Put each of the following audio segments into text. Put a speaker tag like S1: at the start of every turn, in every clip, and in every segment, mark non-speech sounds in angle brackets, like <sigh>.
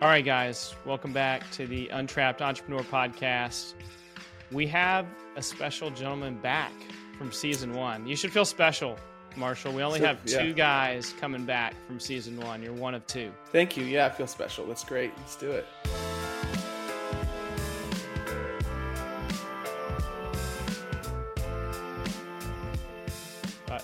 S1: All right, guys, welcome back to the Untrapped Entrepreneur Podcast. We have a special gentleman back from season one. You should feel special, Marshall. We only
S2: So-
S1: have two
S2: yeah.
S1: guys coming back from season one. You're one of two.
S2: Thank you. Yeah, I feel special. That's great. Let's do it.
S1: Uh,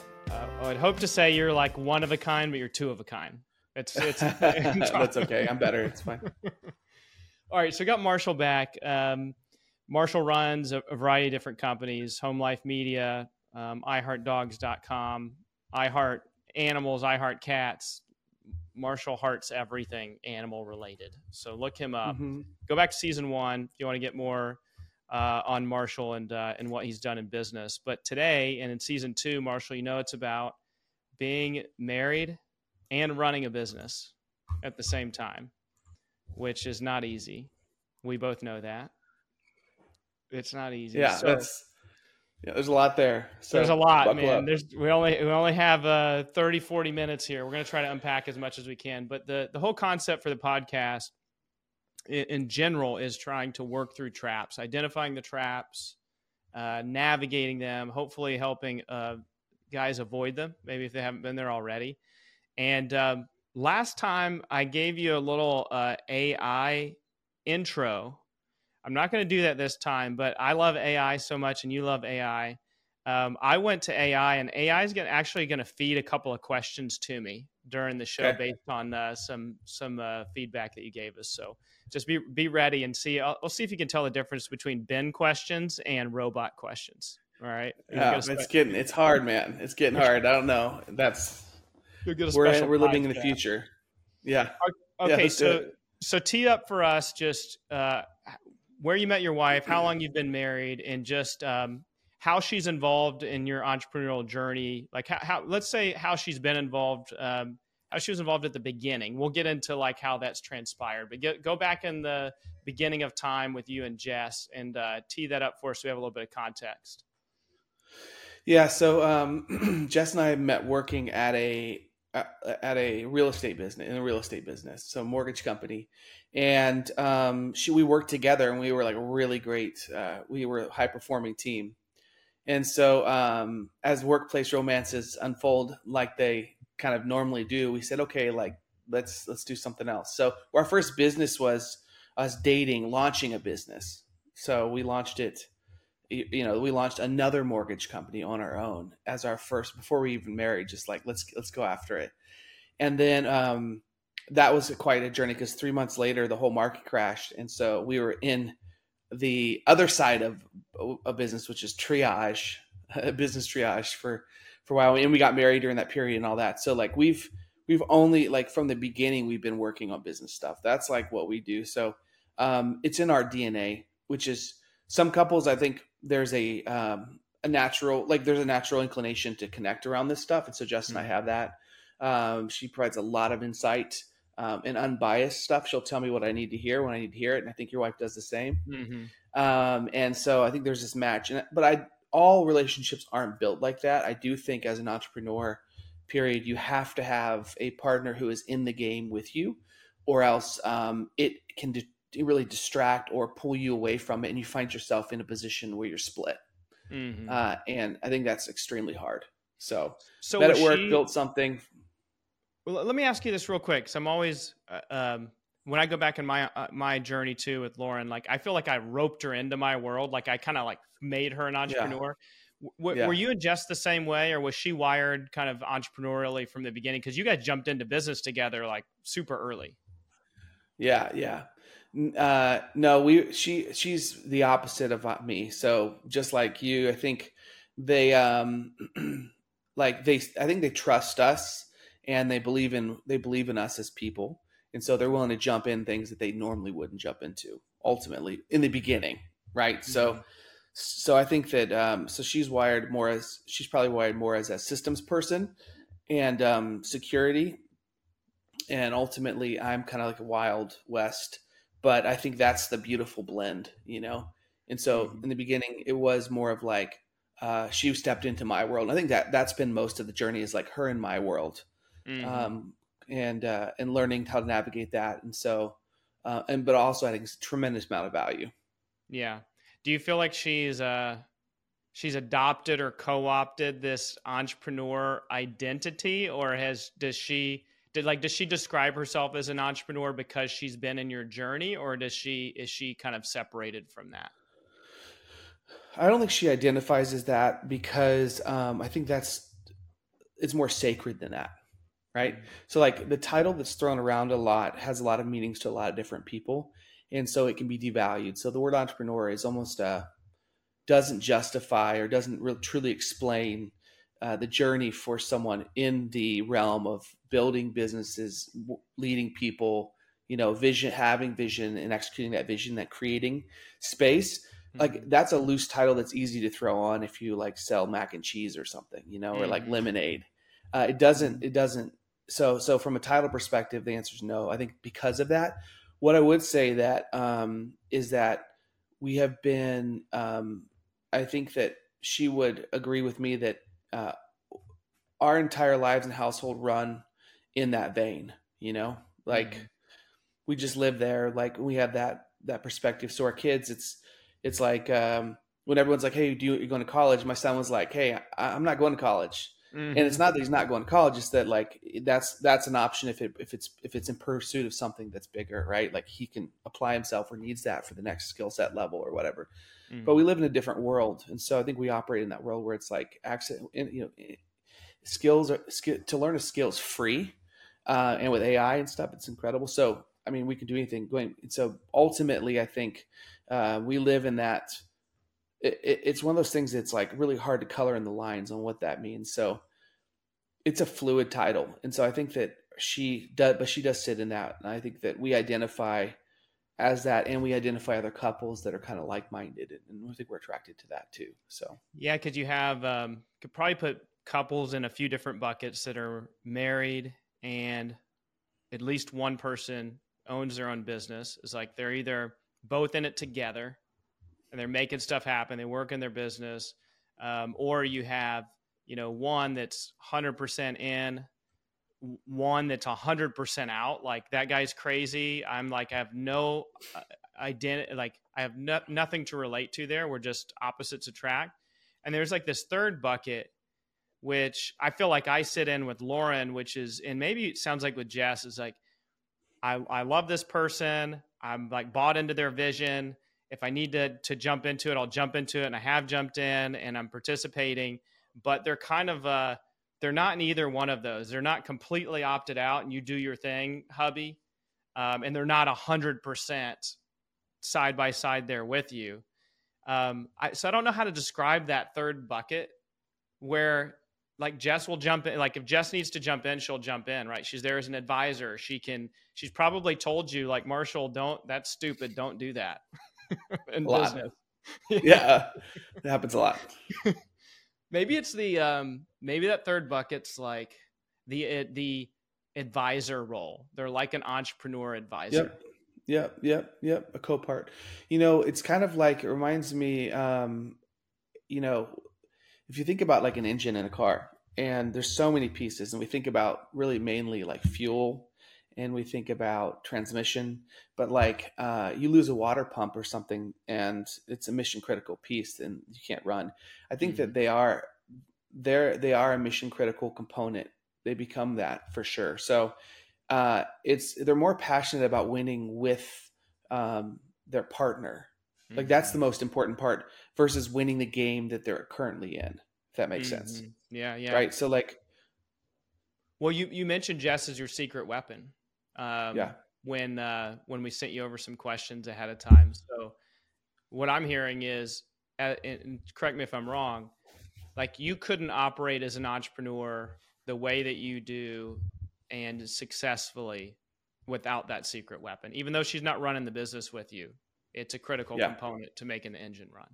S1: I'd hope to say you're like one of a kind, but you're two of a kind. It's it's <laughs>
S2: That's okay. I'm better. It's fine. <laughs>
S1: All right, so we got Marshall back. Um, Marshall runs a, a variety of different companies: Home Life Media, um, iHeartDogs.com, iHeart Animals, iHeart Cats. Marshall hearts everything animal related. So look him up.
S2: Mhm.
S1: Go back to season one if you want to get more uh, on Marshall and uh, and what he's done in business. But today and in season two, Marshall, you know it's about being married and running a business at the same time, which is not easy. We both know that. It's not easy.
S2: Yeah,
S1: So-
S2: that's yeah. There's a lot there. So
S1: there's a lot, man.
S2: up.
S1: There's we only we only have uh 30 40 minutes here. We're going to try to unpack as much as we can, but the the whole concept for the podcast in, in general is trying to work through traps, identifying the traps, uh, navigating them, hopefully helping uh, guys avoid them, maybe if they haven't been there already. And um, last time I gave you a little uh, AI intro. I'm not going to do that this time, but I love AI so much, and you love AI. Um, I went to AI, and AI is gonna, actually going to feed a couple of questions to me during the show
S2: Okay.
S1: based on uh, some some uh, feedback that you gave us. So just be be ready and see. I'll, I'll see if you can tell the difference between Ben questions and robot questions. All right,
S2: Yeah, it's getting it's hard, man. It's getting hard. I don't know. That's
S1: you'll get a
S2: we're
S1: special
S2: we're living in the future. Yeah. Yeah,
S1: Okay,
S2: let's
S1: so so tee up for us just uh, where you met your wife, how long you've been married, and just um, how she's involved in your entrepreneurial journey. Like how, how let's say how she's been involved, um, how she was involved at the beginning. We'll get into like how that's transpired, but get, go back in the beginning of time with you and Jess and uh, tee that up for us so we have a little bit of context.
S2: Yeah, so um, <clears throat> Jess and I met working at a at a real estate business in a real estate business, so mortgage company, and um, she we worked together and we were like really great. Uh, we were a high performing team, and so um, as workplace romances unfold like they kind of normally do, we said, okay, like let's let's do something else. So our first business was us dating, launching a business. So we launched it you know we launched another mortgage company on our own as our first before we even married just like let's let's go after it. And then um that was quite a journey because three months later the whole market crashed. And so we were in the other side of a business which is triage <laughs> business triage for for a while. And we got married during that period and all that. So like we've we've only like from the beginning we've been working on business stuff. That's like what we do. So um it's in our dna which is some couples i think there's a um, a natural like there's a natural inclination to connect around this stuff and so jess and i have that. Um, she provides a lot of insight um, and unbiased stuff. She'll tell me what i need to hear when i need to hear it and i think your wife does the same.
S1: Mm-hmm.
S2: um, and so i think there's this match and but i all relationships aren't built like that. I do think as an entrepreneur period you have to have a partner who is in the game with you or else um, it can di- really distract or pull you away from it and you find yourself in a position where you're split
S1: Mm-hmm.
S2: uh, and i think that's extremely hard so,
S1: so
S2: met
S1: was
S2: at work
S1: she-
S2: built something
S1: Well, let me ask you this real quick, so I'm always uh, um, when I go back in my uh, my journey too with Lauren, like I feel like I roped her into my world, like I kind of like made her an entrepreneur. W- w-
S2: Yeah.
S1: Were you Jess the same way, or was she wired kind of entrepreneurially from the beginning? Because you guys jumped into business together like super early.
S2: Yeah, yeah. Uh, no, we she she's the opposite of uh, me. So just like you, I think they um <clears throat> like they I think they trust us and they believe in they believe in us as people, and so they're willing to jump in things that they normally wouldn't jump into. Ultimately, in the beginning, right? So. So I think that um, so she's wired more as she's probably wired more as a systems person and um, security, and ultimately I'm kind of like a wild west. But I think that's the beautiful blend, you know. And so
S1: Mhm.
S2: in the beginning, it was more of like uh, she stepped into my world. And I think that that's been most of the journey is like her in my world,
S1: Mhm.
S2: um, and uh, and learning how to navigate that. And so uh, and but also adding a tremendous amount of value.
S1: Yeah. Do you feel like she's uh she's adopted or co-opted this entrepreneur identity, or has does she did like does she describe herself as an entrepreneur because she's been in your journey, or does she is she kind of separated from that?
S2: I don't think she identifies as that because um, I think that's it's more sacred than that, right? So like the title that's thrown around a lot has a lot of meanings to a lot of different people, and so it can be devalued. So the word entrepreneur is almost uh, doesn't justify or doesn't really truly explain uh, the journey for someone in the realm of building businesses, leading people, you know, vision, having vision, and executing that vision, that creating space like mm-hmm. that's a loose title that's easy to throw on if you like sell mac and cheese or something you know or like mm-hmm. lemonade uh, it doesn't mm-hmm. it doesn't so so from a title perspective the answer is no i think because of that what i would say that um, is that we have been um, i think that she would agree with me that uh, our entire lives and household run in that vein you know like mm-hmm. we just live there like we have that that perspective so our kids it's it's like um, when everyone's like, "Hey, do you, you going to college?" My son was like, "Hey, I, am not going to college." Mm-hmm. And it's not that he's not going to college; it's that like that's that's an option if it if it's if it's in pursuit of something that's bigger, right? Like he can apply himself or needs that for the next skill set level or whatever. Mm-hmm. But we live in a different world, and so I think we operate in that world where it's like access, you know, skills are to learn a skill is free, uh, and with AI and stuff, it's incredible. So I mean, we can do anything. Going so ultimately, I think uh, we live in that. It, it, it's one of those things that's like really hard to color in the lines on what that means. So it's a fluid title, and so I think that she does, but she does sit in that, and I think that we identify as that, and we identify other couples that are kind of like minded, and I think we're attracted to that too. So
S1: yeah, because you have um, could probably put couples in a few different buckets that are married and at least one person owns their own business. Is like they're either both in it together and they're making stuff happen. They work in their business. Um, or you have, you know, one that's 100% in, one that's 100% out. Like that guy's crazy. I'm like, I have no uh, identity, like, I have no, nothing to relate to there. We're just opposites attract. And there's like this third bucket, which I feel like I sit in with Lauren, which is, and maybe it sounds like with Jess, is like, I, I love this person. I'm like bought into their vision. If I need to to jump into it, I'll jump into it, and I have jumped in, and I'm participating. But they're kind of uh, they're not in either one of those. They're not completely opted out, and you do your thing, hubby, um, and they're not hundred percent side by side there with you. Um, I, so I don't know how to describe that third bucket where like Jess will jump in. Like if Jess needs to jump in, she'll jump in, right? She's there as an advisor. She can. She's probably told you, like Marshall, don't. That's stupid. Don't do that. <laughs> <laughs>
S2: in a business. <laughs> yeah, it happens a lot. <laughs>
S1: maybe it's the um. Maybe that third bucket's like the the advisor role. They're like an entrepreneur advisor.
S2: Yep. Yep, yep, yep. A co-part. You know, it's kind of like it reminds me. Um, you know, if you think about like an engine in a car and there's so many pieces and we think about really mainly like fuel and we think about transmission but like uh, you lose a water pump or something and it's a mission critical piece and you can't run i think mm-hmm. that they are they're they are a mission critical component they become that for sure so uh, it's they're more passionate about winning with um, their partner like that's the most important part versus winning the game that they're currently in. If that makes mm-hmm. sense.
S1: Yeah, yeah.
S2: Right. So like
S1: Well, you you mentioned Jess as your secret weapon. Um
S2: yeah.
S1: when uh when we sent you over some questions ahead of time. So what I'm hearing is uh, and correct me if I'm wrong, like you couldn't operate as an entrepreneur the way that you do and successfully without that secret weapon even though she's not running the business with you it's a critical yeah. component to making the engine run.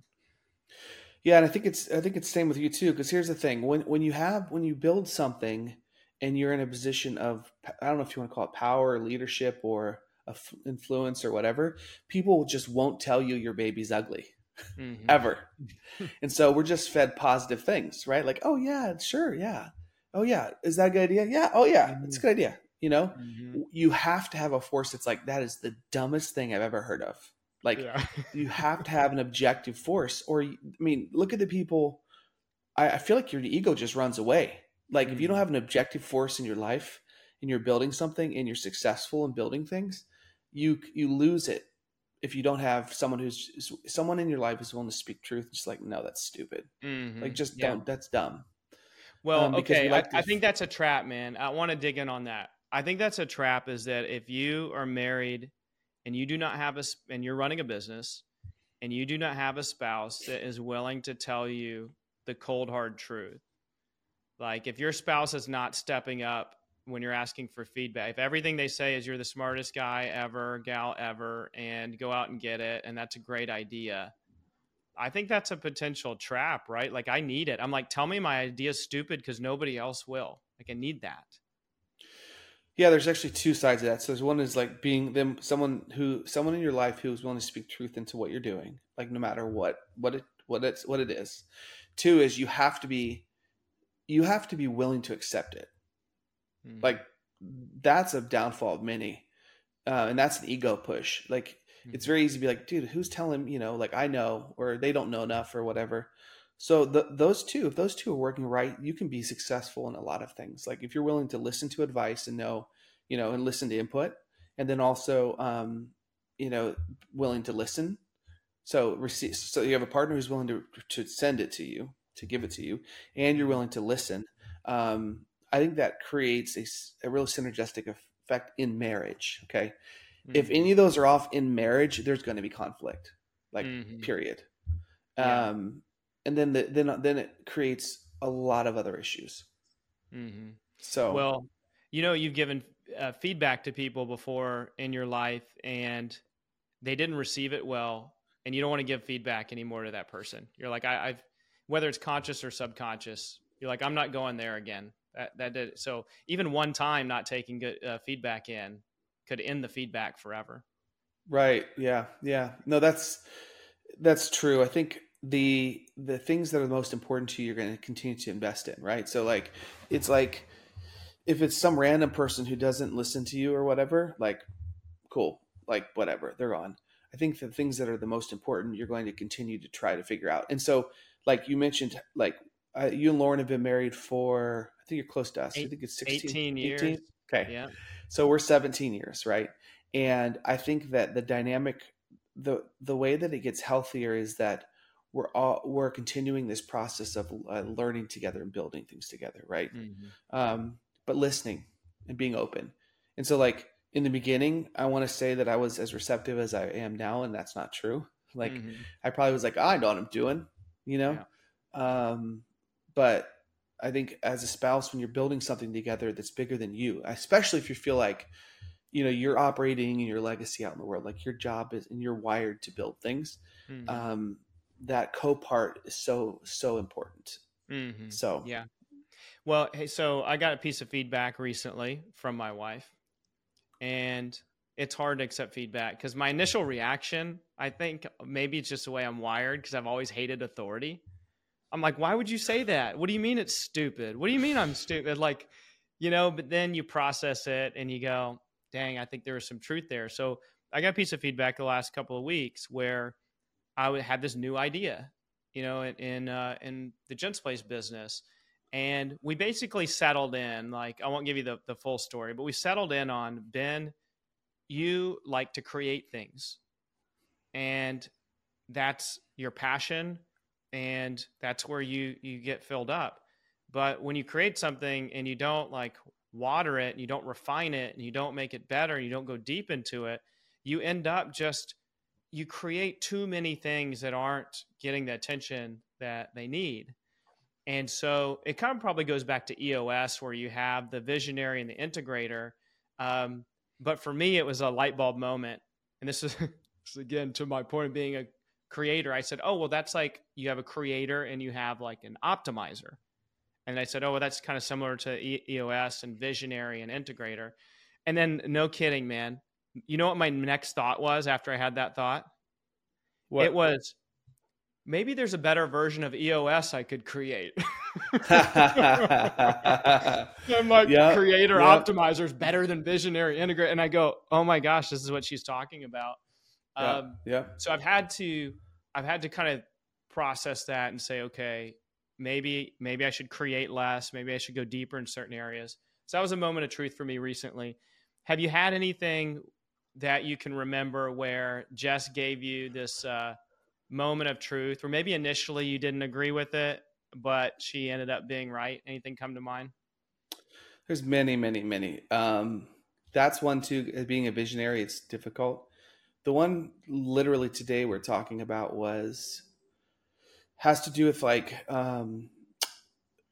S2: Yeah, and I think it's I think it's same with you too. Because here's the thing: when when you have when you build something and you're in a position of I don't know if you want to call it power, or leadership, or influence or whatever, people just won't tell you your baby's ugly. Mm-hmm. <laughs> ever. <laughs> and so we're just fed positive things, right? Like, oh yeah, sure, yeah. Oh yeah, is that a good idea? Yeah. Oh yeah, mm-hmm. it's a good idea. You know, mm-hmm. you have to have a force that's like that is the dumbest thing I've ever heard of. Like yeah. <laughs> you have to have an objective force, or I mean, look at the people. I, I feel like your ego just runs away. Like mm-hmm. if you don't mm-hmm. have an objective force in your life, and you're building something, and you're successful in building things, you you lose it if you don't have someone who's someone in your life who's willing to speak truth. Just like no, that's stupid. Mm-hmm. Like just yeah. don't. That's dumb.
S1: Well, um, okay, like I, I think that's a trap, man. I want to dig in on that. I think that's a trap. Is that if you are married and you do not have a and you're running a business and you do not have a spouse that is willing to tell you the cold hard truth like if your spouse is not stepping up when you're asking for feedback if everything they say is you're the smartest guy ever gal ever and go out and get it and that's a great idea i think that's a potential trap right like i need it i'm like tell me my idea is stupid because nobody else will like i need that
S2: yeah, there's actually two sides of that. So there's one is like being them someone who someone in your life who is willing to speak truth into what you're doing, like no matter what what it what it's what it is. Two is you have to be you have to be willing to accept it. Mm-hmm. Like that's a downfall of many, uh, and that's an ego push. Like mm-hmm. it's very easy to be like, dude, who's telling you know, like I know, or they don't know enough, or whatever. So the, those two, if those two are working right, you can be successful in a lot of things. Like if you're willing to listen to advice and know, you know, and listen to input, and then also, um, you know, willing to listen. So receive. So you have a partner who's willing to to send it to you, to give it to you, and you're willing to listen. Um, I think that creates a, a real synergistic effect in marriage. Okay, mm-hmm. if any of those are off in marriage, there's going to be conflict. Like mm-hmm. period. Yeah. Um, and then the, then then it creates a lot of other issues.
S1: Mm-hmm. So well, you know, you've given uh, feedback to people before in your life, and they didn't receive it well, and you don't want to give feedback anymore to that person. You're like, I, have whether it's conscious or subconscious, you're like, I'm not going there again. That that did so. Even one time not taking good uh, feedback in could end the feedback forever.
S2: Right. Yeah. Yeah. No, that's that's true. I think the the things that are most important to you you're going to continue to invest in right so like it's like if it's some random person who doesn't listen to you or whatever like cool like whatever they're on i think the things that are the most important you're going to continue to try to figure out and so like you mentioned like uh, you and lauren have been married for i think you're close to us. Eight, i think it's 16
S1: 18 years. 18?
S2: okay. Yeah. So we're 17 years right? And i think that the dynamic the the way that it gets healthier is that we're all we're continuing this process of uh, learning together and building things together right? Mm-hmm. um, but listening and being open. And so like in the beginning i want to say that i was as receptive as i am now and that's not true. Like mm-hmm. i probably was like oh, i know what i'm doing you know yeah. um, but i think as a spouse when you're building something together that's bigger than you especially if you feel like you know you're operating in your legacy out in the world like your job is and you're wired to build things mm-hmm. um, that co-part is so so important. Mm-hmm. So
S1: yeah. Well, hey, so I got a piece of feedback recently from my wife, and it's hard to accept feedback because my initial reaction, I think maybe it's just the way I'm wired because I've always hated authority. I'm like, why would you say that? What do you mean it's stupid? What do you mean I'm stupid? Like, you know, but then you process it and you go, dang, I think there was some truth there. So I got a piece of feedback the last couple of weeks where I had this new idea, you know, in in, uh, in the Gents Place business, and we basically settled in. Like, I won't give you the the full story, but we settled in on Ben. You like to create things, and that's your passion, and that's where you you get filled up. But when you create something and you don't like water it, and you don't refine it, and you don't make it better, and you don't go deep into it, you end up just you create too many things that aren't getting the attention that they need. And so it kind of probably goes back to EOS where you have the visionary and the integrator. Um, but for me, it was a light bulb moment. And this is, <laughs> this again to my point of being a creator. I said, oh, well, that's like you have a creator and you have like an optimizer. And I said, oh, well, that's kind of similar to EOS and visionary and integrator. And then, no kidding, man, you know what my next thought was after I had that thought? What? It was maybe there's a better version of EOS I could create. <laughs> I'm like, yep, creator yep. optimizers better than visionary integrate. And I go, oh my gosh, this is what she's talking about.
S2: Yeah. Um, yeah.
S1: So I've had to, I've had to kind of process that and say, okay, maybe, maybe I should create less. Maybe I should go deeper in certain areas. So that was a moment of truth for me recently. Have you had anything that you can remember where Jess gave you this uh, moment of truth, or maybe initially you didn't agree with it, but she ended up being right? Anything come to mind?
S2: There's many, many, many. Um, that's one too. Being a visionary, it's difficult. The one literally today we're talking about was has to do with like um,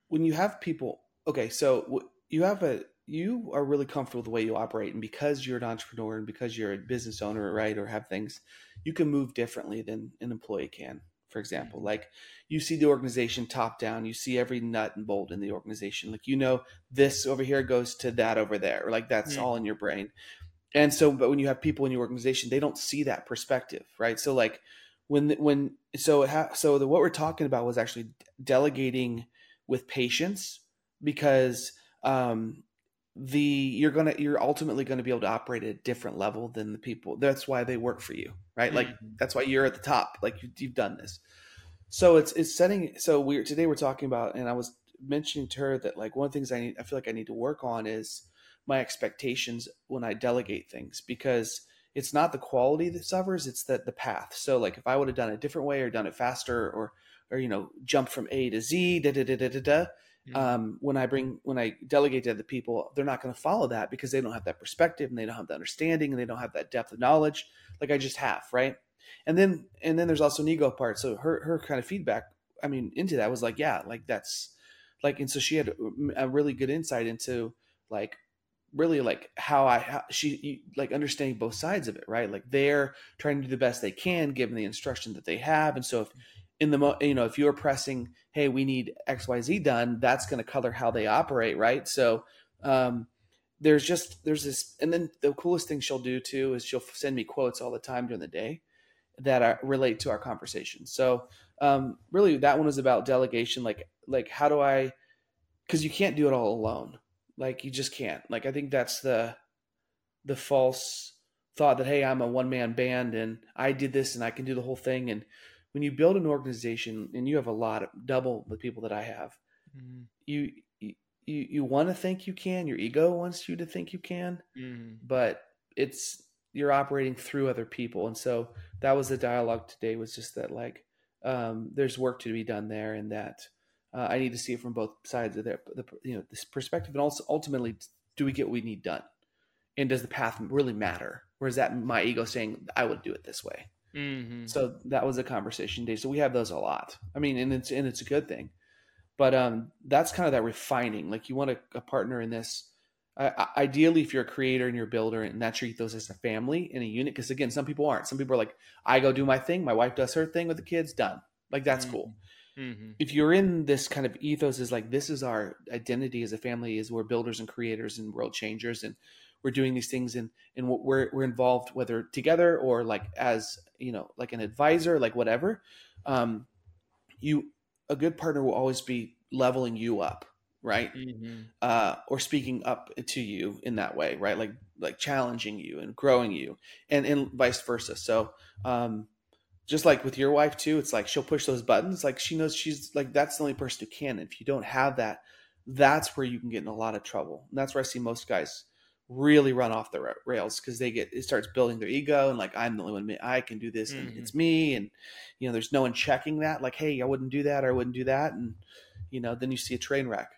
S2: when you have people. Okay, so you have a you are really comfortable with the way you operate and because you're an entrepreneur and because you're a business owner right or have things you can move differently than an employee can for example. Like you see the organization top down you see every nut and bolt in the organization. Like you know this over here goes to that over there or like that's mm-hmm. all in your brain. And so but when you have people in your organization they don't see that perspective right? So like when when so ha, so the, what we're talking about was actually delegating with patience because um the you're gonna you're ultimately going to be able to operate at a different level than the people that's why they work for you right like mm-hmm. that's why you're at the top like you, you've done this so it's it's setting so we're today we're talking about and i was mentioning to her that like one of the things i need i feel like i need to work on is my expectations when i delegate things because it's not the quality that suffers it's that the path so like if i would have done it a different way or done it faster or or you know jump from a to z da da da da da, da. Um, when I bring when I delegate to other people, they're not going to follow that because they don't have that perspective and they don't have the understanding and they don't have that depth of knowledge like I just have, right? And then and then there's also an ego part. So her her kind of feedback, I mean, into that was like, yeah, like that's like, and so she had a really good insight into like really like how I how she like understanding both sides of it, right? Like they're trying to do the best they can given the instruction that they have, and so if in the mo- you know if you're pressing hey we need xyz done that's going to color how they operate right? So um, there's just there's this and then the coolest thing she'll do too is she'll send me quotes all the time during the day that are, relate to our conversation. So um, really that one was about delegation like like how do i because you can't do it all alone. Like you just can't. Like i think that's the the false thought that hey i'm a one-man band and i did this and i can do the whole thing and when you build an organization and you have a lot of double the people that I have, mm-hmm. you you you want to think you can. Your ego wants you to think you can, mm-hmm. but it's you're operating through other people, and so that was the dialogue today. Was just that like um, there's work to be done there, and that uh, I need to see it from both sides of the, the you know this perspective, and also ultimately, do we get what we need done, and does the path really matter? Or is that my ego saying I would do it this way? Mm-hmm. So that was a conversation day. So we have those a lot. I mean, and it's and it's a good thing. But um, that's kind of that refining. Like you want a, a partner in this. Uh, ideally, if you're a creator and you're a builder, and that treat those as a family in a unit. Because again, some people aren't. Some people are like, I go do my thing. My wife does her thing with the kids. Done. Like that's mm-hmm. cool. Mm-hmm. If you're in this kind of ethos, is like this is our identity as a family. Is we're builders and creators and world changers, and we're doing these things and and we're we're involved whether together or like as you know like an advisor like whatever um you a good partner will always be leveling you up right? Mm-hmm. uh or speaking up to you in that way right? Like like challenging you and growing you and and vice versa. So um just like with your wife too it's like she'll push those buttons like she knows she's like that's the only person who can. If you don't have that that's where you can get in a lot of trouble. And that's where i see most guys really run off the rails because they get it starts building their ego and like I'm the only one I can do this and mm-hmm. it's me and you know there's no one checking that like hey I wouldn't do that or I wouldn't do that and you know then you see a train wreck.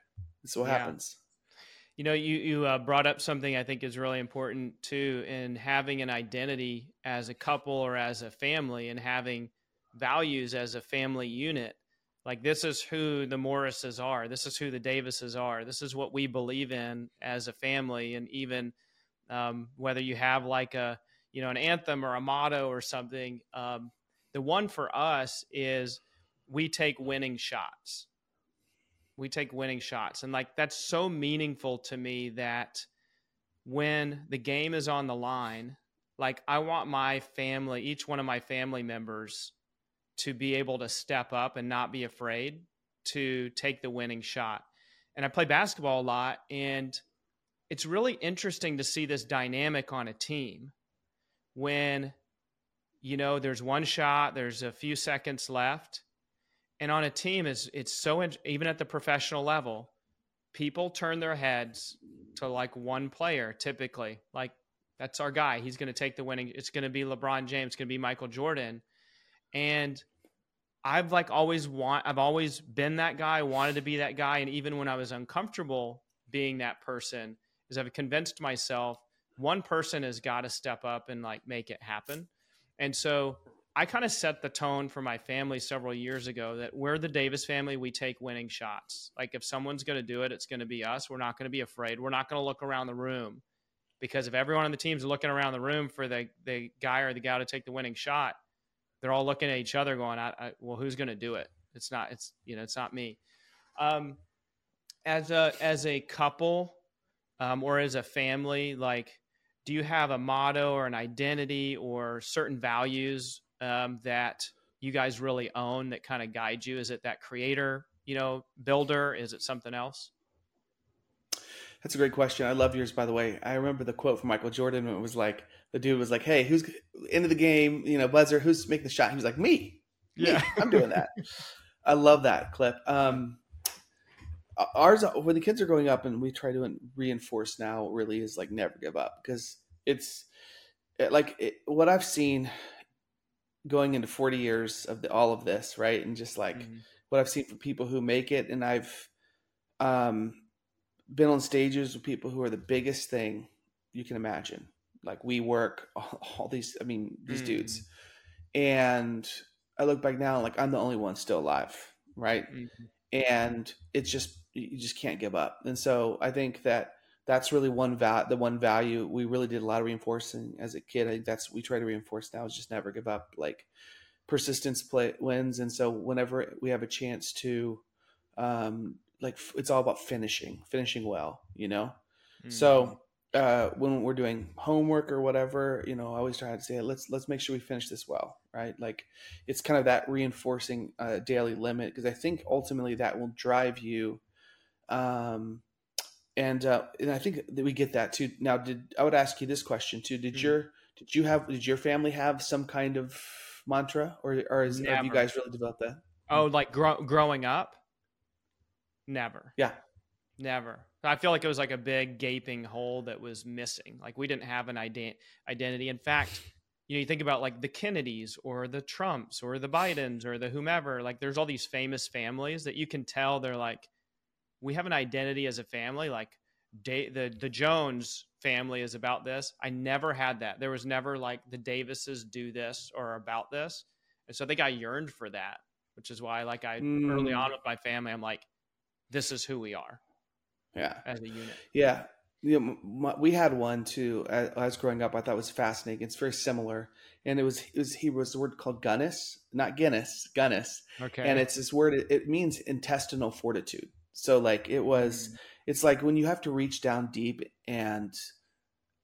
S2: That's what yeah. happens.
S1: You know, you you uh, brought up something I think is really important too in having an identity as a couple or as a family and having values as a family unit like this is who the Morrises are. This is who the Davises are. This is what we believe in as a family. And even um, whether you have like a you know an anthem or a motto or something, um, the one for us is we take winning shots. We take winning shots, and like that's so meaningful to me that when the game is on the line, like I want my family, each one of my family members to be able to step up and not be afraid to take the winning shot. And I play basketball a lot, and it's really interesting to see this dynamic on a team when you know there's one shot, there's a few seconds left, and on a team is it's so even at the professional level, people turn their heads to like one player typically, like that's our guy. He's going to take the winning. It's going to be LeBron James. It's going to be Michael Jordan. And I've like always want I've always been that guy, wanted to be that guy and even when I was uncomfortable being that person is I've convinced myself one person has got to step up and like make it happen. And so I kind of set the tone for my family several years ago that we're the Davis family, we take winning shots. Like if someone's going to do it, it's going to be us. We're not going to be afraid. We're not going to look around the room because if everyone on the team's looking around the room for the the guy or the gal to take the winning shot, they're all looking at each other going, I, I, "Well, who's going to do it? It's not. It's you know, it's not me." Um, as a as a couple, um, or as a family, like, do you have a motto or an identity or certain values um, that you guys really own that kind of guide you? Is it that creator, you know, builder? Is it something else?
S2: That's a great question. I love yours, by the way. I remember the quote from Michael Jordan. It was like the dude was like, "Hey, who's into the game? You know, buzzer. Who's making the shot?" He was like, "Me. Me. Yeah, I'm doing that." <laughs> I love that clip. Um, ours when the kids are growing up, and we try to reinforce now, really is like never give up because it's like it, what I've seen going into 40 years of the, all of this, right? And just like mm-hmm. what I've seen from people who make it, and I've um been on stages with people who are the biggest thing you can imagine. Like we work all, <laughs> all these, I mean, these mm. dudes, and I look back now, like I'm the only one still alive, right? Mm-hmm. And it's just you just can't give up. And so I think that that's really one val the one value we really did a lot of reinforcing as a kid. I think that's we try to reinforce now is just never give up. Like persistence play wins, and so whenever we have a chance to um, like it's all about finishing, finishing well, you know. Mm. So uh, when we're doing homework or whatever, you know, I always try to say, let's let's make sure we finish this well, right? Like it's kind of that reinforcing uh, daily limit because I think ultimately that will drive you. Um, and uh, and I think that we get that too. Now, did I would ask you this question too? Did mm. your did you have did your family have some kind of mantra, or or is, have you guys really developed that?
S1: Oh, like gro- growing up. Never.
S2: Yeah.
S1: Never. I feel like it was like a big gaping hole that was missing. Like we didn't have an ident- identity. In fact, you know, you think about like the Kennedys or the Trumps or the Bidens or the whomever, like there's all these famous families that you can tell they're like, we have an identity as a family. Like da- the, the Jones family is about this. I never had that. There was never like the Davises do this or about this. And so I think I yearned for that, which is why like I mm. early on with my family, I'm like, this is who we are.
S2: Yeah.
S1: As a unit.
S2: Yeah. You know, my, we had one too. As, as growing up, I thought was fascinating. It's very similar, and it was it was he was the word called Guinness, not Guinness, Guinness.
S1: Okay.
S2: And it's this word. It, it means intestinal fortitude. So like it was, mm. it's like when you have to reach down deep and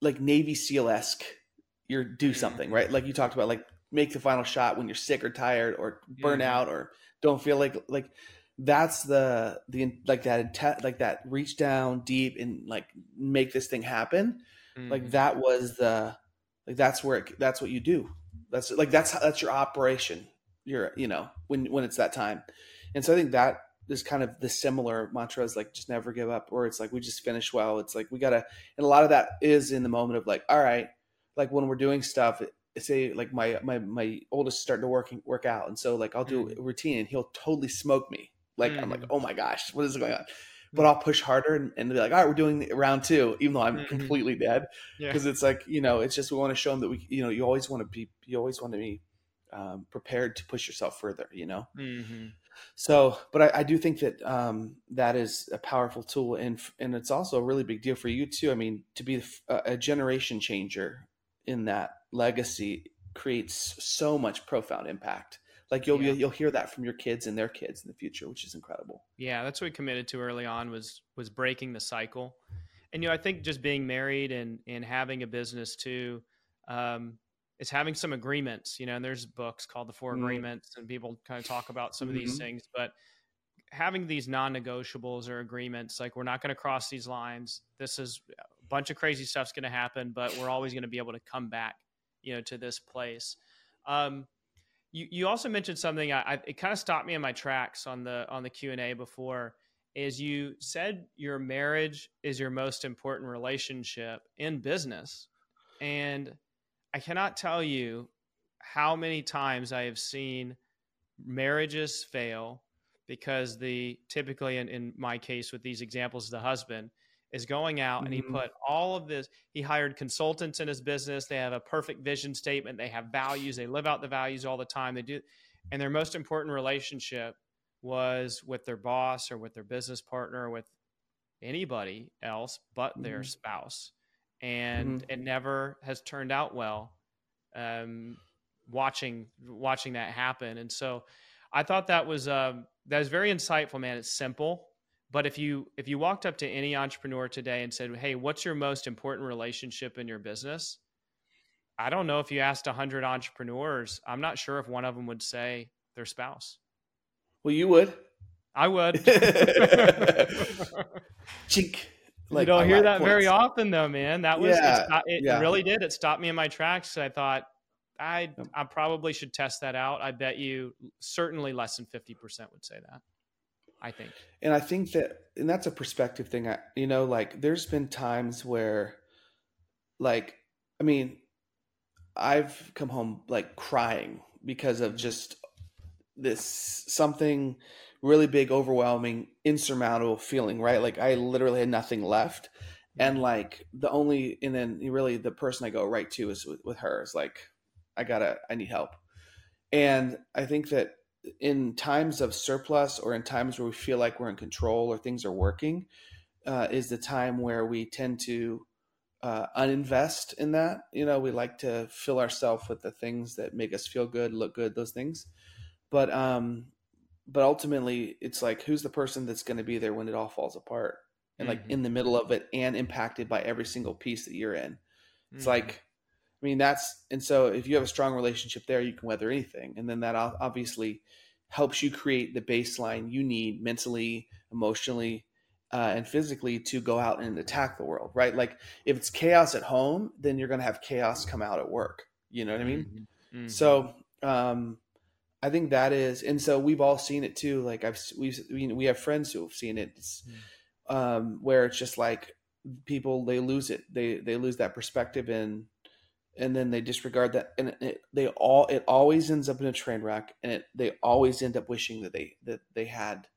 S2: like Navy SEAL esque, you're do something right. Like you talked about, like make the final shot when you're sick or tired or burn mm. out or don't feel like like that's the the like that like that reach down deep and like make this thing happen. Mm-hmm. like that was the like that's where it, that's what you do. That's like that's that's your operation. You're you know when when it's that time. And so i think that is kind of the similar mantras like just never give up or it's like we just finish well. It's like we gotta and a lot of that is in the moment of like all right like when we're doing stuff say like my my my oldest starting to working work out. And so like i'll do mm-hmm. a routine and he'll totally smoke me like mm. I'm like, oh my gosh, what is going on? But mm. I'll push harder and, and, be like, all right, we're doing round two, even though I'm mm-hmm. completely dead. Because yeah. it's like, you know, it's just we want to show them that we, you know, you always want to be, you always want to be um, prepared to push yourself further, you know.
S1: Mm-hmm.
S2: So, but I, I, do think that um, that is a powerful tool, and and it's also a really big deal for you too. I mean, to be a, a generation changer in that legacy creates so much profound impact like you'll yeah. you'll hear that from your kids and their kids in the future which is incredible
S1: yeah that's what we committed to early on was was breaking the cycle and you know i think just being married and and having a business too um is having some agreements, you know, and there's books called the 4 mm-hmm. agreements and people kind of talk about some mm-hmm. of these mm-hmm. things, but having these non-negotiables or agreements like we're not going to cross these lines this is a bunch of crazy stuff's going to happen but we're always going to be able to come back you know to this place um, you, you also mentioned something I, I, it kind of stopped me in my tracks on the on the q&a before is you said your marriage is your most important relationship in business. And i cannot tell you how many times i have seen marriages fail because the typically in, in my case with these examples the husband is going out and he mm-hmm. put all of this he hired consultants in his business they have a perfect vision statement they have values they live out the values all the time they do and their most important relationship was with their boss or with their business partner or with anybody else but mm-hmm. their spouse and mm-hmm. it never has turned out well um, watching watching that happen and so i thought that was um, that was very insightful, man. It's simple, but if you if you walked up to any entrepreneur today and said, "Hey, what's your most important relationship in your business?" I don't know if you asked 100 entrepreneurs, I'm not sure if one of them would say their spouse.
S2: Well, you would.
S1: I would. <laughs>
S2: Chink.
S1: Like you don't hear that points. very often, though, man. That was yeah, it, yeah. really did. It stopped me in my tracks. I thought, I I probably should test that out. I bet you certainly less than 50% would say that. I think.
S2: And I think that and that's a perspective thing. I, you know, like there's been times where like I mean, I've come home like crying because of just this something really big, overwhelming, insurmountable feeling, right? Like I literally had nothing left. And mm-hmm. like the only, and then really the person I go right to is with, with her is like, I gotta, I need help. And I think that in times of surplus or in times where we feel like we're in control or things are working, uh, is the time where we tend to uh, uninvest in that. You know, we like to fill ourselves with the things that make us feel good, look good, those things. But um, but ultimately, it's like who's the person that's going to be there when it all falls apart, and mm-hmm. like in the middle of it, and impacted by every single piece that you're in. It's mm-hmm. like I mean, that's and so if you have a strong relationship there, you can weather anything, and then that obviously helps you create the baseline you need mentally, emotionally, uh, and physically to go out and attack the world. Right? Like if it's chaos at home, then you're going to have chaos come out at work. You know what I mean? Mm-hmm. Mm-hmm. So um, I think that is, and so we've all seen it too. Like I've we've we have friends who have seen it, mm-hmm. um, where it's just like people they lose it, they they lose that perspective and and then they disregard that and it, they all it always ends up in a train wreck and it, they always end up wishing that they that they had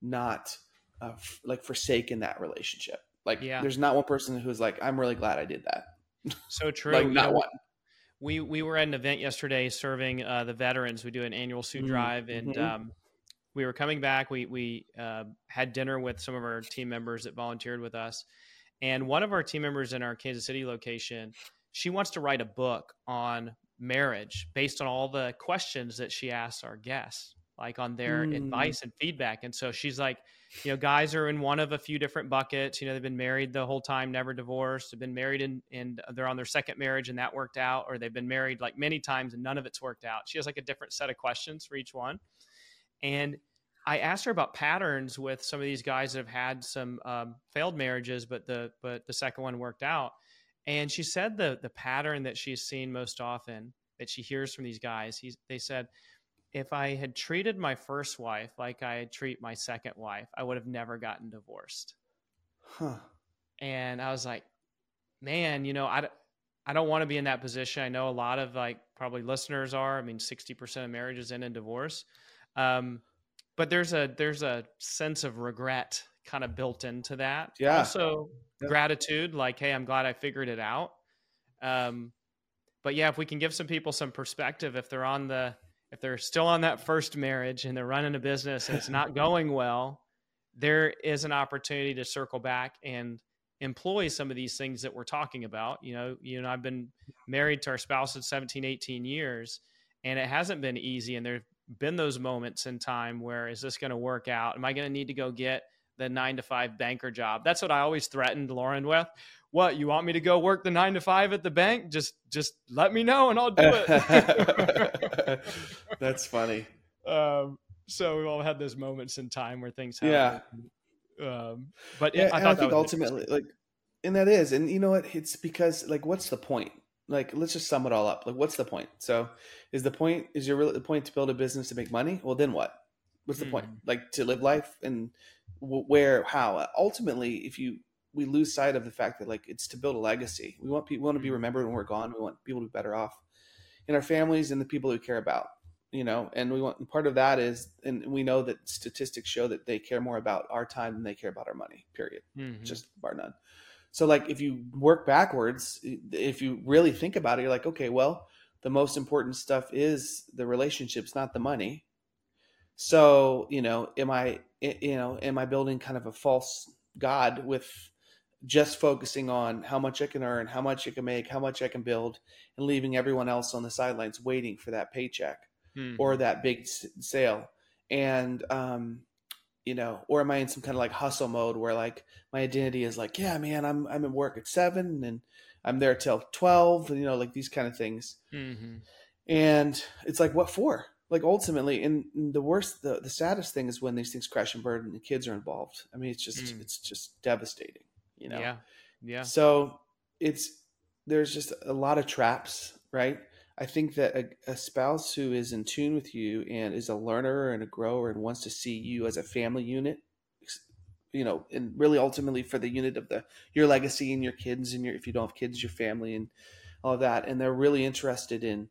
S2: not uh, f- like forsaken that relationship. Like yeah. there's not one person who's like i'm really glad i did that.
S1: So <laughs> true.
S2: Like not one.
S1: we we were at an event yesterday serving uh, the veterans. We do an annual suit mm-hmm. drive and mm-hmm. um, we were coming back. We we uh, had dinner with some of our team members that volunteered with us. And one of our team members in our kansas city location she wants to write a book on marriage based on all the questions that she asks our guests like on their mm. advice and feedback. And so she's like you know guys are in one of a few different buckets. You know they've been married the whole time never divorced. They've been married and, and they're on their second marriage and that worked out or they've been married like many times and none of it's worked out. She has like a different set of questions for each one. And I asked her about patterns with some of these guys that have had some um, failed marriages, but the but the second one worked out. And she said the the pattern that she's seen most often that she hears from these guys, he's, they said, if I had treated my first wife like I treat my second wife, I would have never gotten divorced. Huh. And I was like, man, you know, I, I don't want to be in that position. I know a lot of like probably listeners are. I mean, 60% of marriages end in divorce. Um, but there's a there's a sense of regret kind of built into that.
S2: Yeah.
S1: Also yeah. gratitude, like, hey, I'm glad I figured it out. Um, but yeah, if we can give some people some perspective, if they're on the if they're still on that first marriage and they're running a business and it's not <laughs> going well, there is an opportunity to circle back and employ some of these things that we're talking about. You know, you know, I've been married to our spouse at 17, 18 years, and it hasn't been easy. And there've been those moments in time where is this going to work out? Am I going to need to go get the nine to five banker job. That's what I always threatened Lauren with what you want me to go work the nine to five at the bank? Just just let me know and I'll do it. <laughs>
S2: That's funny.
S1: Um, so we've all had those moments in time where things
S2: happen.
S1: Yeah. Um, but
S2: yeah, I, I think ultimately, like, and that is, and you know what? It's because like, what's the point? Like, let's just sum it all up. Like, what's the point? So, is the point is your really the point to build a business to make money? Well, then what? What's the mm. point? Like to live life and where, how? Ultimately, if you we lose sight of the fact that like it's to build a legacy. We want people we want to be mm-hmm. remembered when we're gone. We want people to be better off in our families and the people we care about. You know, and we want part of that is, and we know that statistics show that they care more about our time than they care about our money. Period, mm-hmm. just bar none. So, like, if you work backwards, if you really think about it, you're like, okay, well, the most important stuff is the relationships, not the money. So, you know, am I, you know, am I building kind of a false god with just focusing on how much I can earn, how much I can make, how much I can build, and leaving everyone else on the sidelines waiting for that paycheck hmm. or that big sale. And, um, you know, or am I in some kind of like hustle mode where like my identity is like, yeah, man, I'm I'm at work at seven and I'm there till twelve, and you know, like these kind of things. Mm-hmm. And it's like, what for? Like ultimately, and the worst, the the saddest thing is when these things crash and burn and the kids are involved. I mean, it's just mm. it's just devastating you know
S1: yeah yeah
S2: so it's there's just a lot of traps right i think that a, a, spouse who is in tune with you and is a learner and a grower and wants to see you as a family unit you know and really ultimately for the unit of the your legacy and your kids and your if you don't have kids your family and all of that and they're really interested in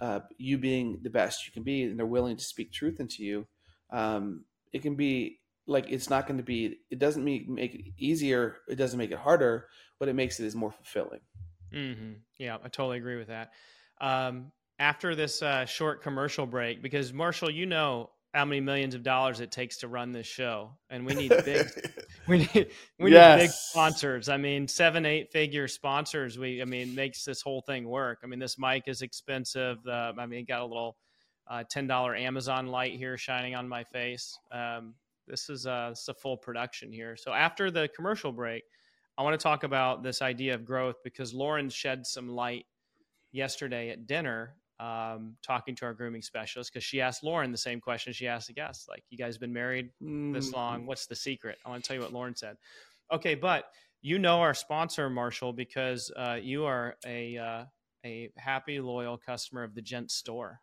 S2: uh, you being the best you can be and they're willing to speak truth into you um, it can be like it's not going to be it doesn't make make it easier it doesn't make it harder but it makes it is more fulfilling
S1: mm-hmm. yeah i totally agree with that um, after this uh, short commercial break because marshall you know how many millions of dollars it takes to run this show and we need <laughs> big <laughs> we need we yes. need big sponsors i mean seven eight figure sponsors we i mean makes this whole thing work i mean this mic is expensive uh, i mean got a little uh, $10 amazon light here shining on my face um, this is a, this is a full production here. So after the commercial break, I want to talk about this idea of growth because Lauren shed some light yesterday at dinner um, talking to our grooming specialist because she asked Lauren the same question she asked the guests like, You guys been married this long? Mm. What's the secret? I want to tell you what Lauren said. Okay, but you know our sponsor, Marshall, because uh, you are a, uh, a happy, loyal customer of the Gent Store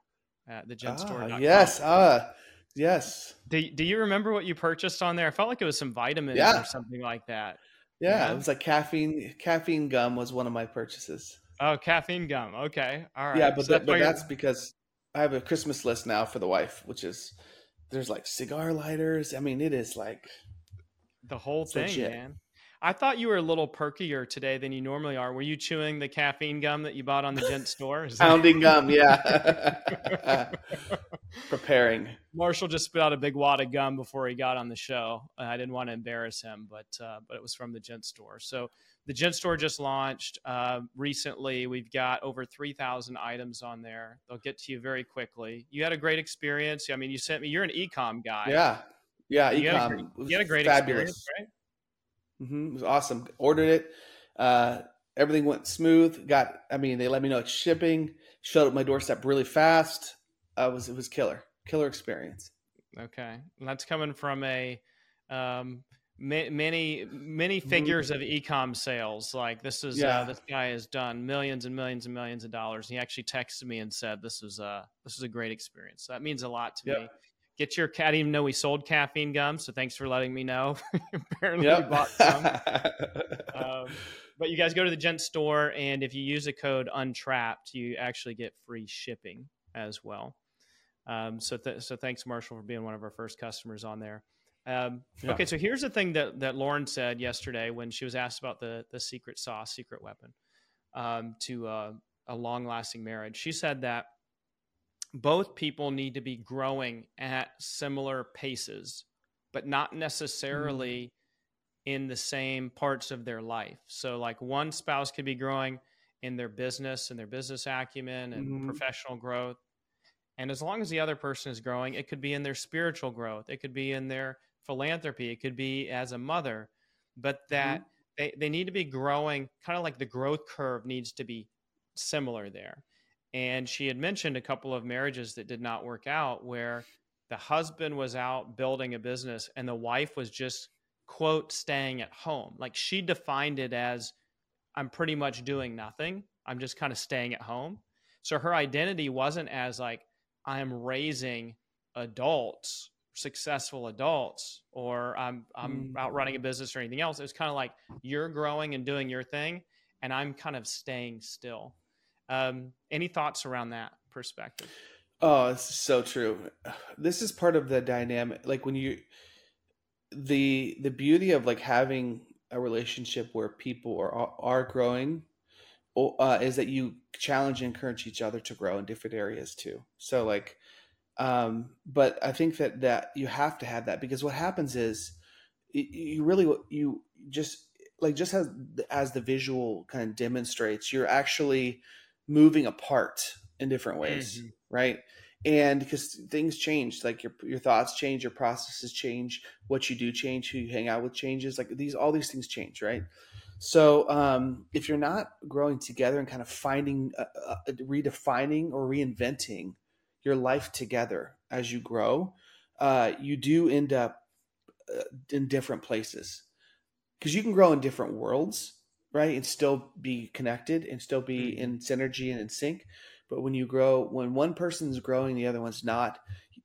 S1: at the Gent
S2: ah, Yes. Uh, Yes.
S1: Do, do you remember what you purchased on there? I felt like it was some vitamins yeah. or something like that.
S2: Yeah, yeah, it was like caffeine. Caffeine gum was one of my purchases.
S1: Oh, caffeine gum. Okay, all right.
S2: Yeah, but, so that, but that's because I have a Christmas list now for the wife, which is there's like cigar lighters. I mean, it is like
S1: the whole thing, legit. man. I thought you were a little perkier today than you normally are. Were you chewing the caffeine gum that you bought on the gent <laughs> store?
S2: Pounding gum, yeah. <laughs> Preparing.
S1: Marshall just spit out a big wad of gum before he got on the show. I didn't want to embarrass him, but uh, but it was from the gent store. So the gent store just launched uh, recently. We've got over three thousand items on there. They'll get to you very quickly. You had a great experience. I mean, you sent me. You're an ecom guy.
S2: Yeah, yeah.
S1: You ecom. Had a, you had a great fabulous. experience, right?
S2: Mm-hmm. It was awesome. Ordered it. Uh, everything went smooth. Got, I mean, they let me know it's shipping. Showed up my doorstep really fast. Uh, it was it was killer, killer experience.
S1: Okay, and that's coming from a um, many many mm-hmm. figures of ecom sales. Like this is uh, yeah. uh, this guy has done millions and millions and millions of dollars. He actually texted me and said this is a this is a great experience. So that means a lot to yep. me get your cat. Even know we sold caffeine gum, so thanks for letting me know. <laughs> Apparently, yep. you bought some. <laughs> um, but you guys go to the Gent store, and if you use the code Untrapped, you actually get free shipping as well. Um, so, th- so thanks, Marshall, for being one of our first customers on there. Um, yeah. Okay, so here's the thing that that Lauren said yesterday when she was asked about the the secret sauce, secret weapon um, to uh, a long lasting marriage. She said that both people need to be growing at similar paces, but not necessarily mm-hmm. in the same parts of their life. So, like one spouse could be growing in their business and their business acumen and mm-hmm. professional growth. And as long as the other person is growing, it could be in their spiritual growth, it could be in their philanthropy, it could be as a mother, but that mm-hmm. they, they need to be growing kind of like the growth curve needs to be similar there. And she had mentioned a couple of marriages that did not work out where the husband was out building a business and the wife was just quote staying at home. Like she defined it as I'm pretty much doing nothing. I'm just kind of staying at home. So her identity wasn't as like I am raising adults, successful adults, or I'm I'm mm. out running a business or anything else. It was kind of like you're growing and doing your thing, and I'm kind of staying still. Um, any thoughts around that perspective?
S2: Oh, it's so true. This is part of the dynamic. Like when you the the beauty of like having a relationship where people are are growing uh, is that you challenge and encourage each other to grow in different areas too. So like, um, but I think that that you have to have that because what happens is you really you just like just as as the visual kind of demonstrates, you're actually moving apart in different ways, mm-hmm. right? And because things change, like your your thoughts change, your processes change, what you do change, who you hang out with changes, like these all these things change, right? So um, if you're not growing together and kind of finding, uh, uh, redefining or reinventing your life together as you grow, uh, you do end up uh, in different places because you can grow in different worlds, right, and still be connected and still be mm-hmm. in synergy and in sync. But when you grow, when one person's growing, the other one's not,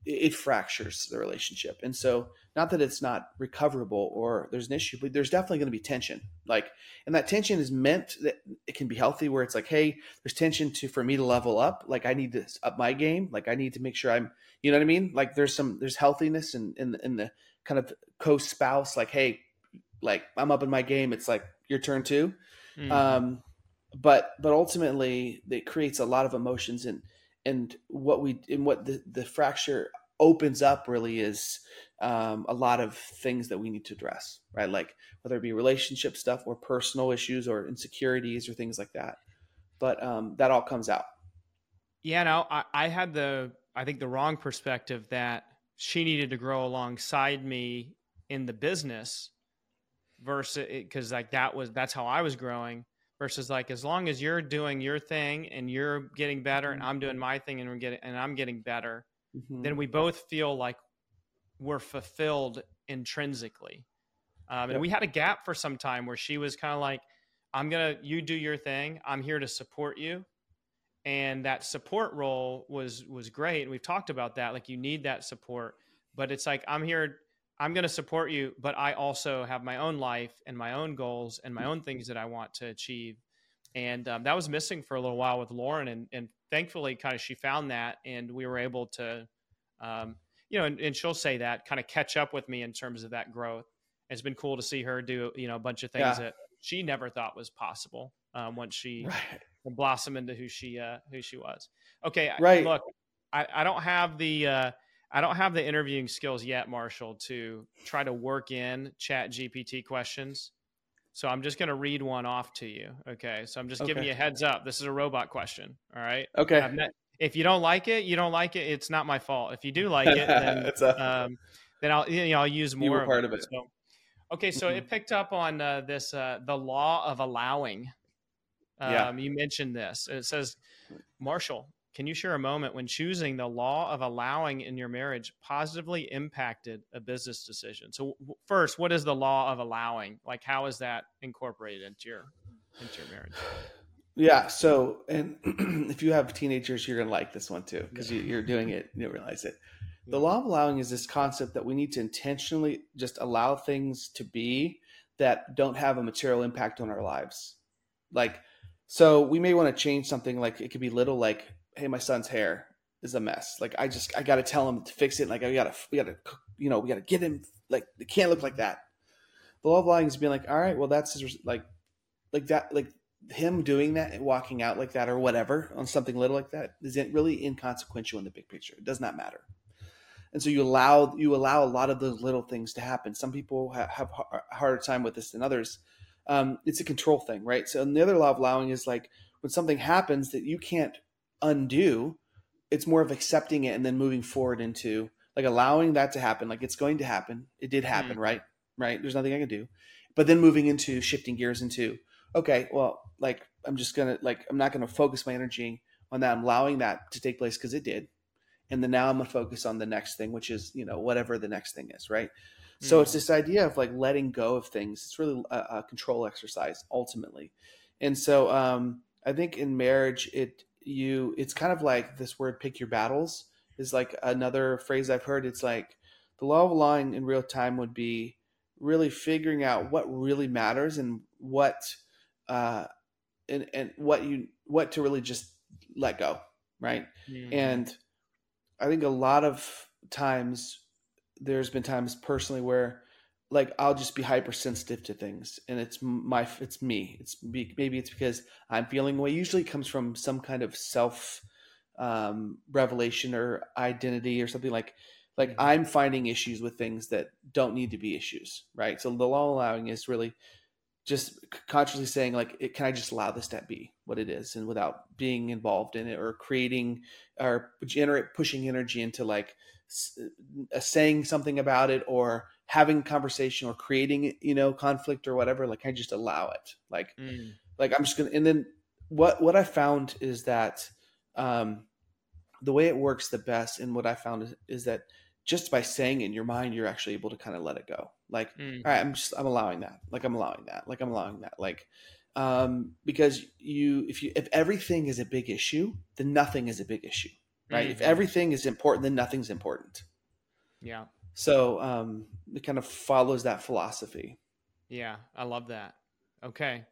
S2: it fractures the relationship. And so, not that it's not recoverable or there's an issue, but there's definitely going to be tension. Like, and that tension is meant that it can be healthy, where it's like, hey, there's tension to for me to level up. Like, I need to up my game. Like, I need to make sure I'm, you know what I mean? Like, there's some there's healthiness in in, in the kind of co spouse. Like, hey, like I'm up in my game. It's like your turn too. Mm-hmm. Um, but but ultimately it creates a lot of emotions and and what we and what the, the fracture opens up really is um, a lot of things that we need to address right like whether it be relationship stuff or personal issues or insecurities or things like that but um, that all comes out
S1: yeah no I, I had the i think the wrong perspective that she needed to grow alongside me in the business versus because like that was that's how i was growing versus like as long as you're doing your thing and you're getting better and mm-hmm. I'm doing my thing and we're getting and I'm getting better, mm-hmm. then we both feel like we're fulfilled intrinsically. Um, and yep. we had a gap for some time where she was kind of like, I'm gonna you do your thing. I'm here to support you. And that support role was was great. And we've talked about that. Like you need that support. But it's like I'm here I'm going to support you, but I also have my own life and my own goals and my own things that I want to achieve. And um, that was missing for a little while with Lauren. And, and thankfully, kind of she found that, and we were able to, um, you know, and, and, she'll say that kind of catch up with me in terms of that growth. It's been cool to see her do, you know, a bunch of things yeah. that she never thought was possible um, once she <laughs> right. blossomed into who she uh, who she was. Okay, right. Look, I, I don't have the uh, I don't have the interviewing skills yet, Marshall, to try to work in chat GPT questions. So I'm just going to read one off to you. Okay. So I'm just okay. giving you a heads up. This is a robot question. All right.
S2: Okay.
S1: Met, if you don't like it, you don't like it. It's not my fault. If you do like it, then, <laughs> a, um, then I'll, you know, I'll use more
S2: part of
S1: it.
S2: Of it.
S1: So, okay. So mm-hmm. it picked up on uh, this, uh, the law of allowing. Um, yeah. You mentioned this. It says, Marshall, can you share a moment when choosing the law of allowing in your marriage positively impacted a business decision? So, first, what is the law of allowing? Like, how is that incorporated into your into your marriage? <sighs>
S2: Yeah. So, and <clears throat> if you have teenagers, you're gonna like this one too because yeah. you're doing it, you realize it. The mm-hmm. law of allowing is this concept that we need to intentionally just allow things to be that don't have a material impact on our lives. Like, so we may want to change something. Like it could be little, like hey, my son's hair is a mess. Like I just I got to tell him to fix it. Like I got to we got to you know we got to get him like it can't look like that. The law allowing is being like, all right, well that's his, like like that like him doing that and walking out like that or whatever on something little like that is it really inconsequential in the big picture. It does not matter. And so you allow you allow a lot of those little things to happen. Some people have, have a harder time with this than others. Um, it's a control thing, right? So the other law of allowing is like when something happens that you can't undo. It's more of accepting it and then moving forward into like allowing that to happen. Like it's going to happen. It did happen, mm. right? Right. There's nothing I can do. but then moving into shifting gears into okay, well, like I'm just gonna like I'm not gonna focus my energy on that. I'm allowing that to take place because it did, and then now I'm gonna focus on the next thing, which is you know whatever the next thing is, right? Mm. So it's this idea of like letting go of things. It's really a, a control exercise ultimately, and so um, I think in marriage it you it's kind of like this word pick your battles is like another phrase I've heard. It's like the law of allowing in real time would be really figuring out what really matters and what uh and and what you what to really just let go right mm-hmm. and i think a lot of times there's been times personally where like i'll just be hypersensitive to things and it's my it's me. It's maybe it's because i'm feeling away usually comes from some kind of self um, revelation or identity or something like like mm-hmm. i'm finding issues with things that don't need to be issues right? So the law allowing is really just consciously saying like can i just allow this to be what it is? And without being involved in it or creating or generate pushing energy into like uh, saying something about it or having conversation or creating you know conflict or whatever like i just allow it like mm. like i'm just gonna and then what what i found is that um the way it works the best and what i found is, is that just by saying in your mind, you're actually able to kind of let it go. Like, mm. all right, I'm just I'm allowing that. Like I'm allowing that. Like I'm allowing that. Like um because you if you if everything is a big issue, then nothing is a big issue. Right? Mm-hmm. If everything is important, then nothing's important.
S1: Yeah.
S2: So um it kind of follows that philosophy.
S1: Yeah, I love that. Okay.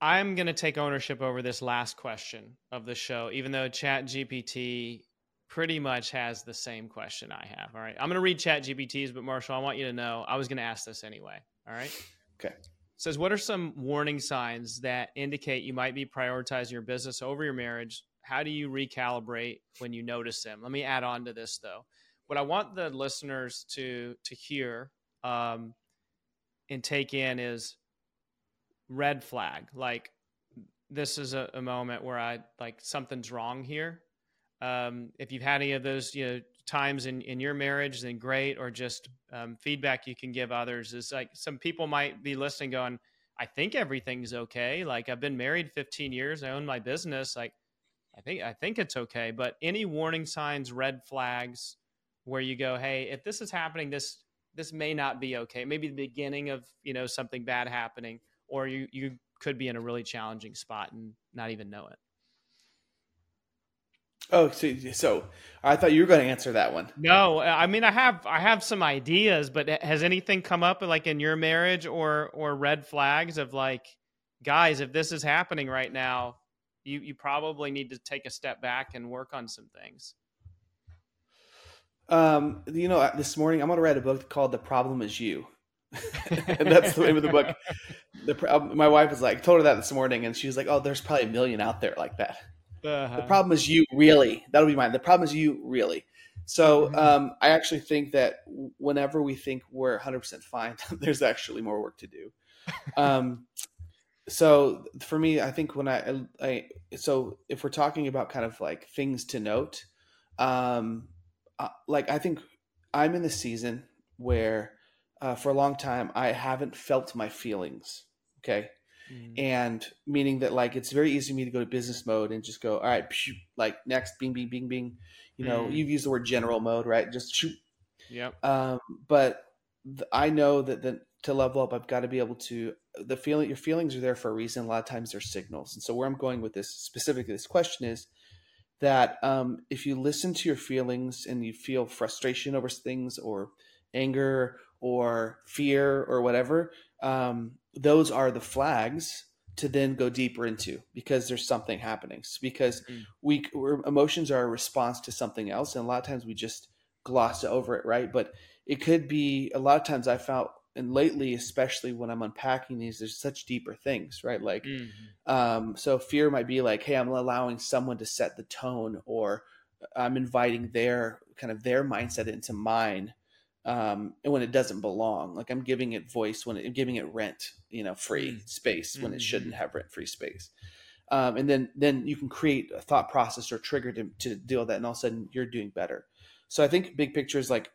S1: I'm going to take ownership over this last question of the show, even though Chat GPT pretty much has the same question I have. All right. I'm going to read Chat GPT's, but Marshall, I want you to know I was going to ask this anyway. All right.
S2: Okay. It
S1: says, what are some warning signs that indicate you might be prioritizing your business over your marriage? How do you recalibrate when you notice them? Let me add on to this though. What I want the listeners to to hear um, and take in is red flag. Like this is a, a moment where I like something's wrong here um, if you've had any of those, you know, times in, in your marriage, then great. Or just um, feedback you can give others is like some people might be listening, going, "I think everything's okay. Like I've been married 15 years. I own my business. Like I think I think it's okay." But any warning signs, red flags, where you go, "Hey, if this is happening, this this may not be okay. Maybe the beginning of you know something bad happening, or you you could be in a really challenging spot and not even know it."
S2: Oh, so, so I thought you were going to answer that one.
S1: No, I mean I have I have some ideas, but has anything come up like in your marriage or or red flags of like, guys, if this is happening right now, you you probably need to take a step back and work on some things.
S2: Um, you know, this morning I'm going to write a book called "The Problem Is You," <laughs> and that's the name of the book. The, my wife was like, told her that this morning, and she was like, "Oh, there's probably a million out there like that." Uh-huh. The problem is you really. That'll be mine. The problem is you really. So mm-hmm. um, I actually think that whenever we think we're 100% fine, <laughs> there's actually more work to do. Um, so for me, I think when I, I, so if we're talking about kind of like things to note, um, uh, like I think I'm in the season where uh, for a long time I haven't felt my feelings. Okay. Mm. And meaning that like it's very easy for me to go to business mode and just go, all right, like next, bing, bing, bing, bing. You know, mm. you've used the word general mode, right? Just shoot.
S1: Yep.
S2: Um, but th- I know that the, to level up, I've got to be able to the feeling. Your feelings are there for a reason. A lot of times they're signals. And so where I'm going with this specifically, this question is that um, if you listen to your feelings and you feel frustration over things or anger or fear or whatever, um, those are the flags to then go deeper into because there's something happening. because mm. we emotions are a response to something else, and a lot of times we just gloss over it, right? But it could be a lot of times I found, and lately, especially when I'm unpacking these, there's such deeper things, right? Like, mm-hmm. um, so fear might be like, hey, I'm allowing someone to set the tone, or I'm inviting their kind of their mindset into mine um, and when it doesn't belong. Like I'm giving it voice when it, I'm giving it rent, you know, free mm. space when mm-hmm. it shouldn't have rent free space. Um, and then then you can create a thought process or trigger to, to deal with that, and all of a sudden you're doing better. So I think big picture is like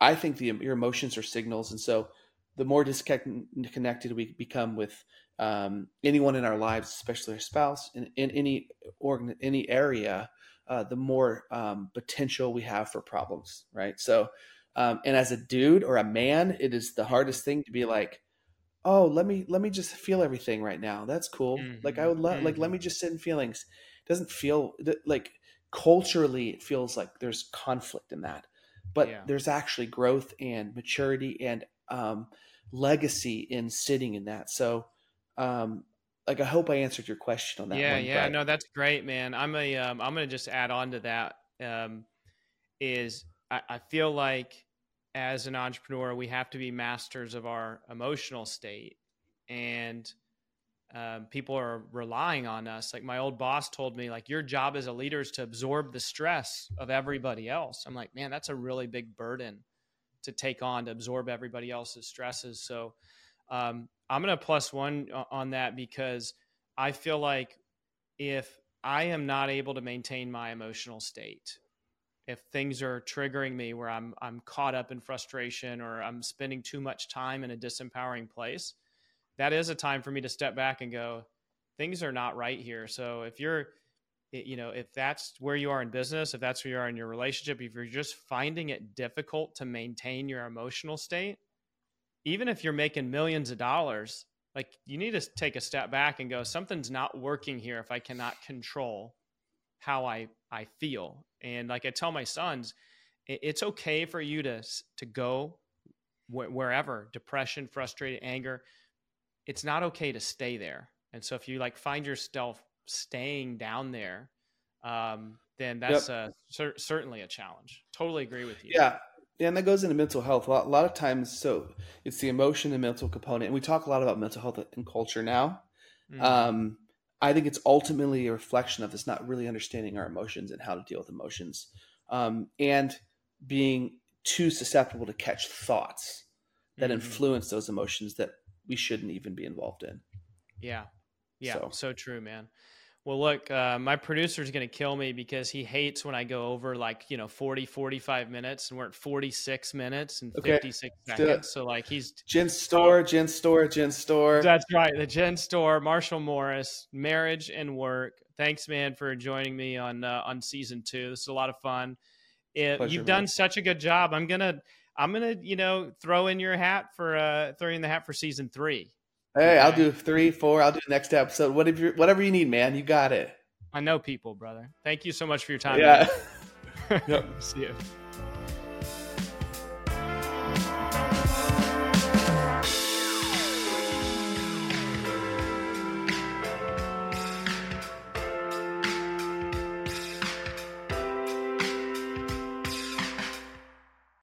S2: I think the your emotions are signals, and so the more disconnected we become with um, anyone in our lives, especially our spouse, in, in any organ, any area, uh, the more um, potential we have for problems, right? So, um, and as a dude or a man, it is the hardest thing to be like, oh, let me let me just feel everything right now. That's cool. Mm-hmm. Like I would love, mm-hmm. like let me just sit in feelings. It doesn't feel like culturally, it feels like there's conflict in that, but yeah. there's actually growth and maturity and um, legacy in sitting in that. So um, like I hope I answered your question on that.
S1: Yeah,
S2: one,
S1: yeah, no, that's great, man. I'm a, um, I'm gonna just add on to that. Um, is I, I feel like as an entrepreneur, we have to be masters of our emotional state, and um, people are relying on us. Like my old boss told me, like your job as a leader is to absorb the stress of everybody else. I'm like, man, that's a really big burden to take on to absorb everybody else's stresses. So um, I'm going to plus one on that because I feel like if I am not able to maintain my emotional state, if things are triggering me where I'm I'm caught up in frustration or I'm spending too much time in a disempowering place, that is a time for me to step back and go, things are not right here. So if you're you know, if that's where you are in business, if that's where you are in your relationship, if you're just finding it difficult to maintain your emotional state, even if you're making millions of dollars, like you need to take a step back and go, something's not working here if I cannot control how I I feel. And like I tell my sons, it's okay for you to to go wherever, depression, frustrated, anger. It's not okay to stay there. And so if you like find yourself staying down there, um, then that's yep. a, cer- certainly a challenge. Totally agree with you.
S2: Yeah, yeah, and that goes into mental health. A lot, a lot, of times, so it's the emotion and mental component. And we talk a lot about mental health and culture now. Mm-hmm. Um, I think it's ultimately a reflection of us not really understanding our emotions and how to deal with emotions, um, and being too susceptible to catch thoughts that mm-hmm. influence those emotions that we shouldn't even be involved in.
S1: Yeah, yeah, so, so true, man. Well, look, uh, my producer is going to kill me because he hates when I go over like, you know, 40, 45 minutes and we're at 46 minutes and okay. 56 seconds. So, like, he's
S2: Gen Store, Gen Store, Gen Store.
S1: That's right. The Gen Store, Marshall Morris, marriage and work. Thanks, man, for joining me on uh, on season two. This is a lot of fun. It, Pleasure, you've man. done such a good job. I'm gonna, I'm gonna, you know, throw in your hat for uh, throwing the hat for season three.
S2: Hey, I'll do three, four. I'll do next episode. Whatever, whatever you need, man. You got it.
S1: I know people, brother. Thank you so much for your time.
S2: Yeah. <laughs> <laughs> yep.
S1: See you.